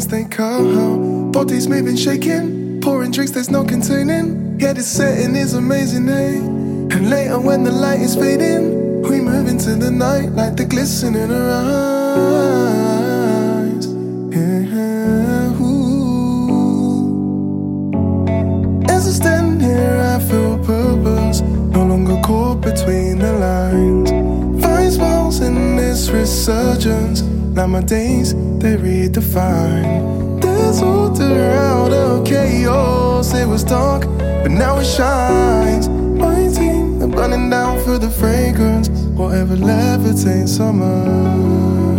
as they come. Bodies moving, shaking, pouring drinks, there's no containing. Yeah, this setting is amazing, eh? And later when the light is fading, we move into the night like the glisten in redefine. There's order out of chaos. It was dark, but now it shines. My team, I'm burning down for the fragrance. Whatever levitates minds.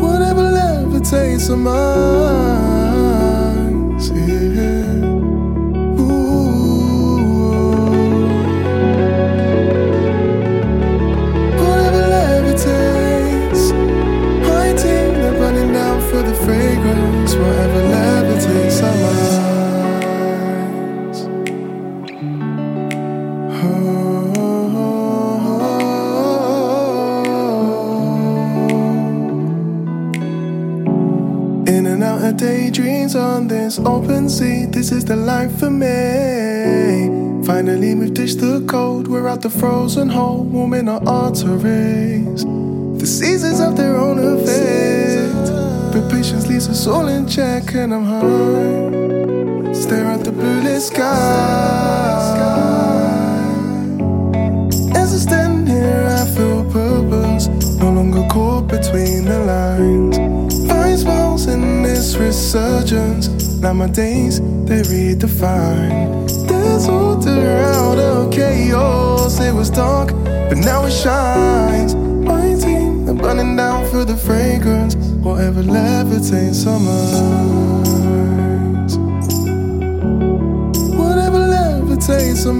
Whatever levitates our Whatever levitates our minds. In and out of daydreams on this open sea, this is the life for me. Finally, we've dished the cold, we're out the frozen hole, warming our arteries. The seasons have their own effect, patience leaves us all in check, and I'm high. Stare at the blue sky. As I stand here, I feel purpose, no longer caught between the lines. Find smiles in this resurgence. Now my days, they redefine. There's order out of chaos. It was dark, but now it shines. My team, they're burning down for the fragrance. Whatever levitates our minds. Whatever levitates our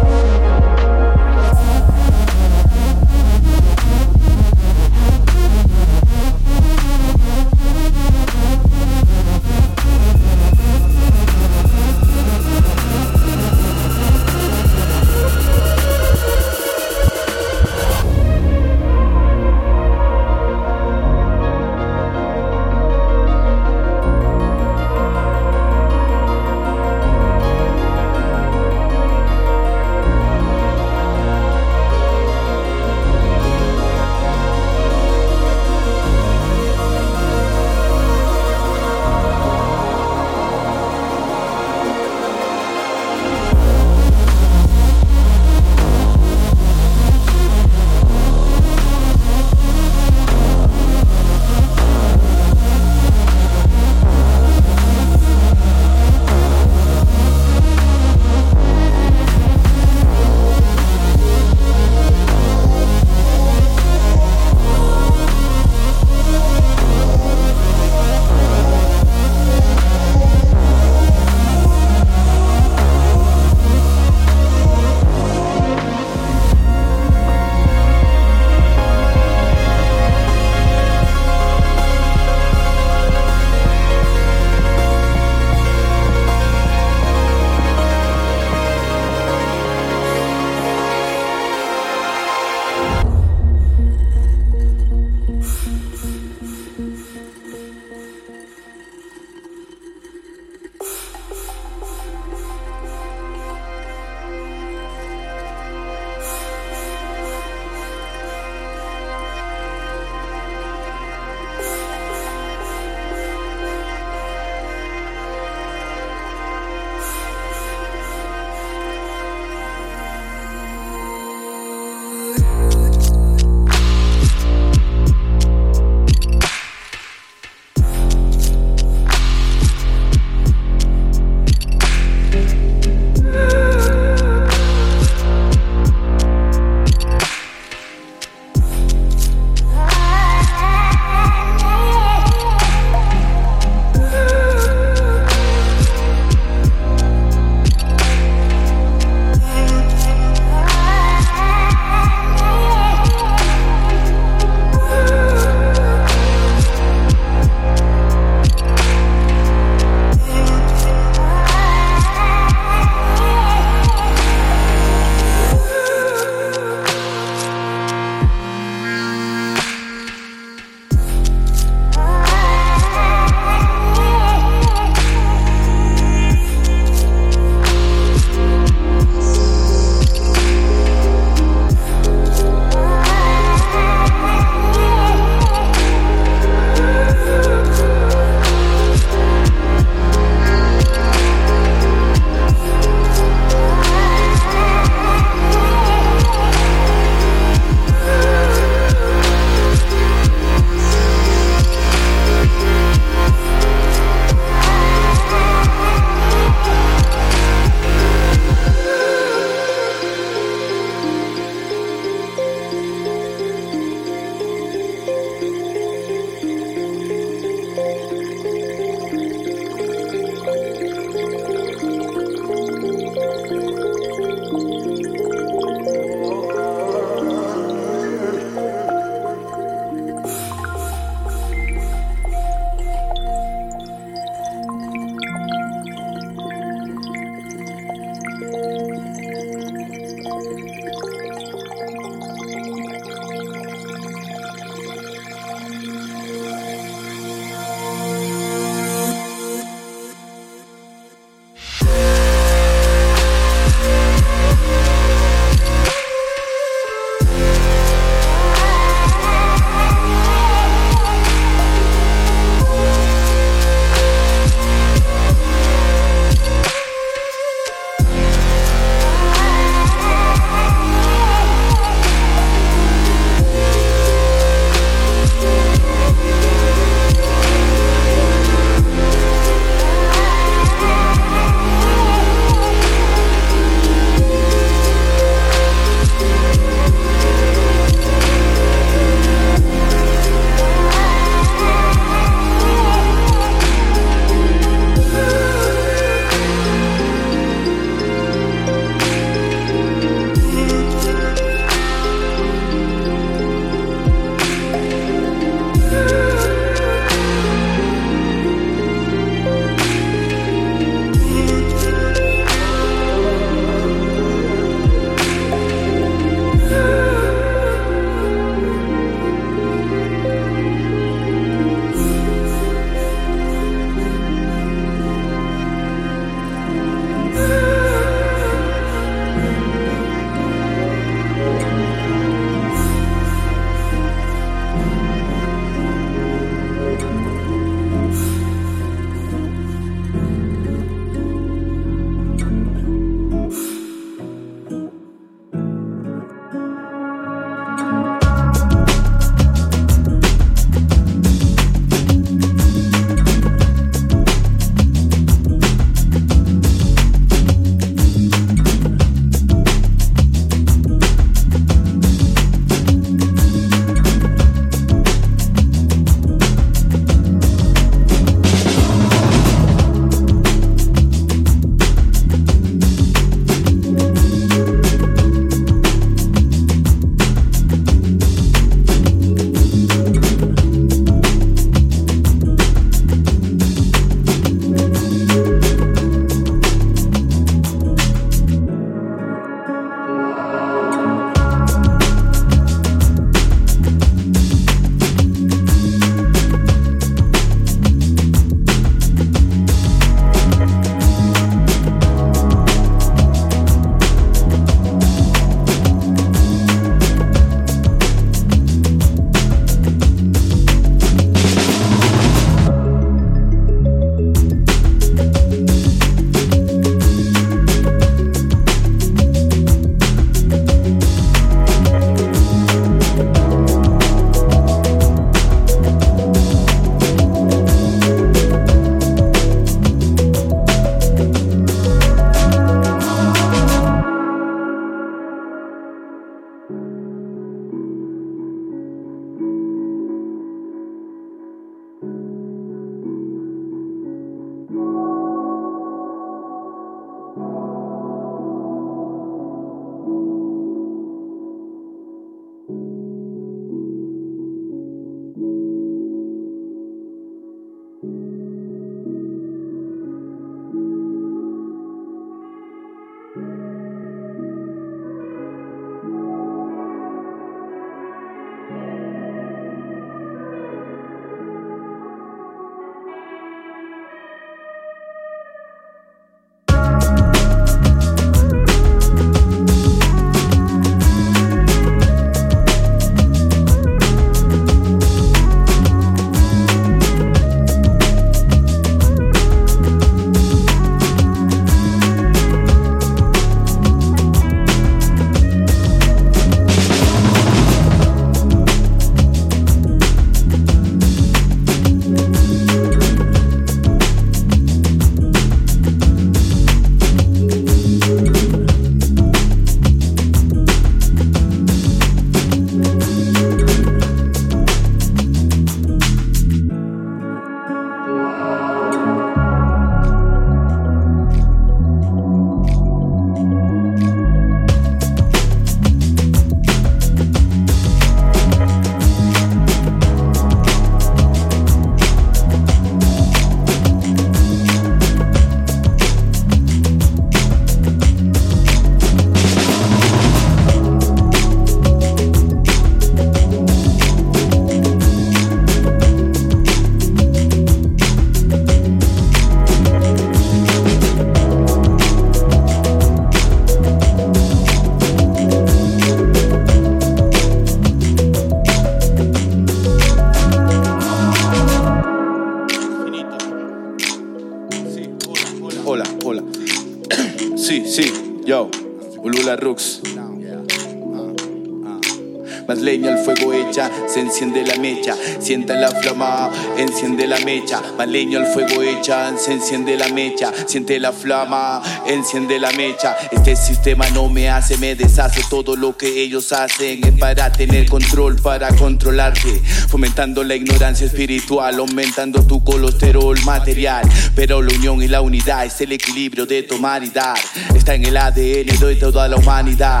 sienta la flama, enciende la mecha. Más leña al fuego echa, se enciende la mecha, siente la flama, enciende la mecha. Este sistema no me hace, me deshace todo lo que ellos hacen. Es para tener control, para controlarte, fomentando la ignorancia espiritual, aumentando tu colesterol material. Pero la unión y la unidad es el equilibrio de tomar y dar. Está en el ADN de toda la humanidad.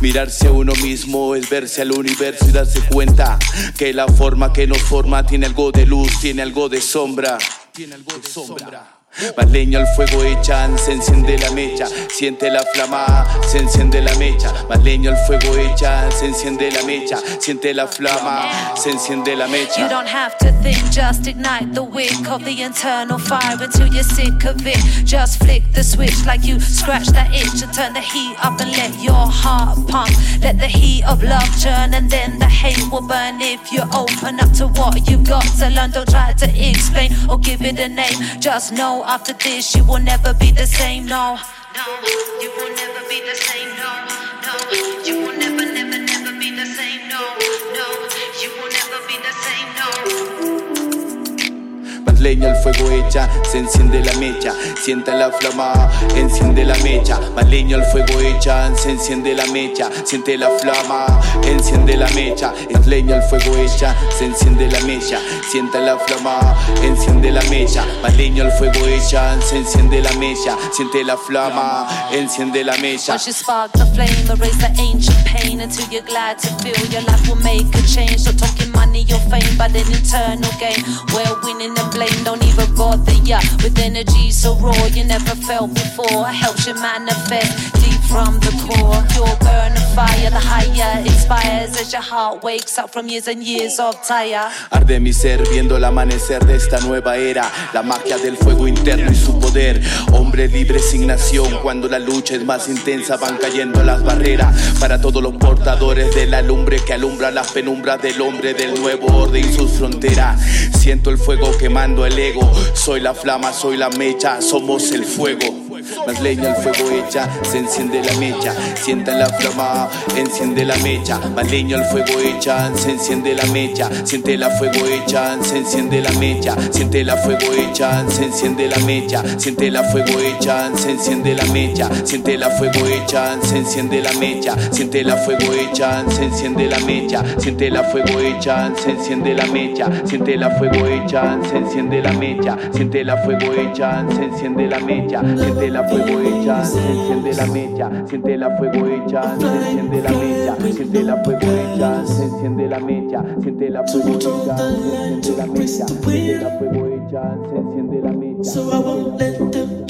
Mirarse a uno mismo es verse al universo y darse cuenta que la forma que nos forma tiene algo de luz, tiene algo de sombra. Tiene algo de sombra. Más leña al fuego echan, se enciende la mecha, siente la flama, se enciende la mecha. Más leña al fuego echan, se enciende la mecha, siente la flama, se enciende la mecha. You don't have to think, just ignite the wick of the internal fire until you're sick of it. Just flick the switch like you scratch that itch and turn the heat up and let your heart pump. Let the heat of love churn and then the hate will burn if you open up to what you've got to learn. Don't try to explain or give it a name. Just know after this you will never be the same. No, no, you will never be the same. No, no, you leña al fuego echa, se enciende la mecha, sienta la flama, enciende la mecha. Más leña al fuego echa, se enciende la mecha, siente la flama, enciende la mecha. Es leña al fuego echa, se enciende la mecha, sienta la flama, enciende la mecha. Más leña al fuego echa, se enciende la mecha, siente la flama, enciende la mecha. Once you flame, erase the ancient pain until you're glad to feel your life will make a change. Not talking money or fame, but an internal gain. Where winning and blame don't even bother ya. With energy so raw you never felt before. Helps you manifest deep from the core. You'll burn a fire, the higher inspires as your heart wakes up from years and years of tire. Arde mi ser viendo el amanecer de esta nueva era, la magia del fuego interno y su poder. Hombre libre sin nación, cuando la lucha es más intensa van cayendo las barreras. Para todos los portadores de la lumbre que alumbra las penumbras del hombre del nuevo orden y sus fronteras. Siento el fuego quemando el ego, soy la flama, soy la mecha, somos el fuego. Más leña al fuego echa, se enciende la mecha, sienta la flama, enciende la mecha. Más leña al fuego echa, se enciende la mecha, siente la fuego echa, se enciende la mecha, siente la fuego echa, se enciende la mecha, siente la fuego echa, se enciende la mecha, siente la fuego echa, se enciende la mecha, siente la fuego echa, se enciende la mecha, siente la fuego echa, se enciende la mecha, siente la fuego echa, se enciende la mecha, siente la fuego echa, se enciende la mecha, fuego hecha, se enciende la mecha, siente la fuego hecha, se enciende la mecha, siente la fuego hecha, se enciende la mecha, siente la fuego hecha, se enciende la mecha, siente la fuego hecha, se enciende la mecha.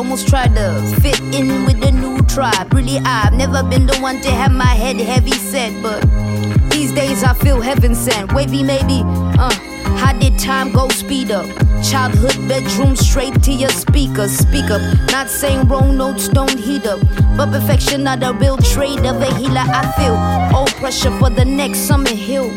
Almost tried to fit in with the new tribe. Really, I've never been the one to have my head heavy set, but these days I feel heaven sent. Wavy, maybe, uh. How did time go speed up? Childhood bedroom straight to your speakers. Speak up, not saying wrong notes don't heat up. But perfection not a real trade of a healer. I feel all pressure for the next summer hill.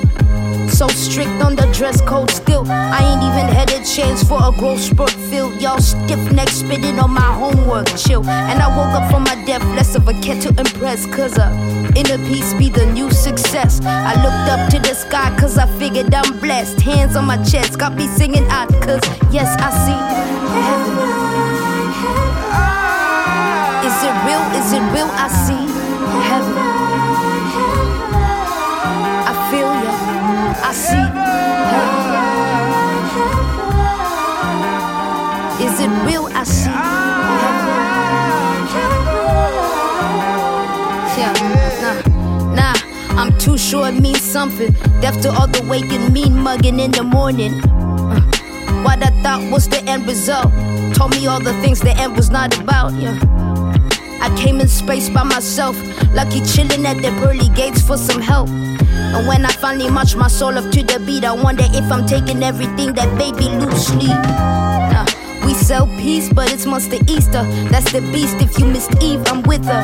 So strict on the dress code still. I ain't even had a chance for a growth spurt field. Y'all stiff neck spitting on my homework. Chill. And I woke up from my death, less of a cat to impress. Cause uh, inner peace be the new success. I looked up to the sky cause I figured I'm blessed. Hands on my chest, got me singing out cause yes, I see heaven. Is it real? Is it real? I see heaven. Sure it means something. Deaf to all the waking, mean mugging in the morning. Uh, what I thought was the end result. Told me all the things the end was not about. Yeah. I came in space by myself, lucky chilling at the pearly gates for some help. And when I finally march my soul up to the beat, I wonder if I'm taking everything that baby loosely. Nah, we sell peace, but it's Monster Easter. That's the beast. If you missed Eve, I'm with her.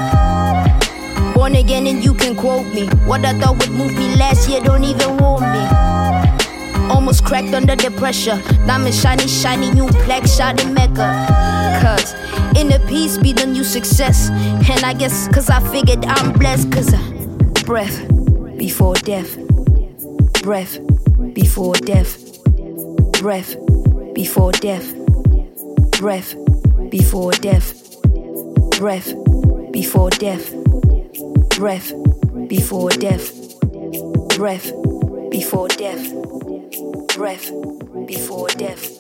Born again, and you can quote me. What I thought would move me last year don't even warm me. Almost cracked under the pressure. Diamond shiny, shiny, new black shot in Mecca. Cause inner peace be the new success. And I guess cause I figured I'm blessed. Cause uh, breath before death. Breath before death. Breath before death. Breath before death. Breath before death. Breath before death. Breath before death. Breath before death.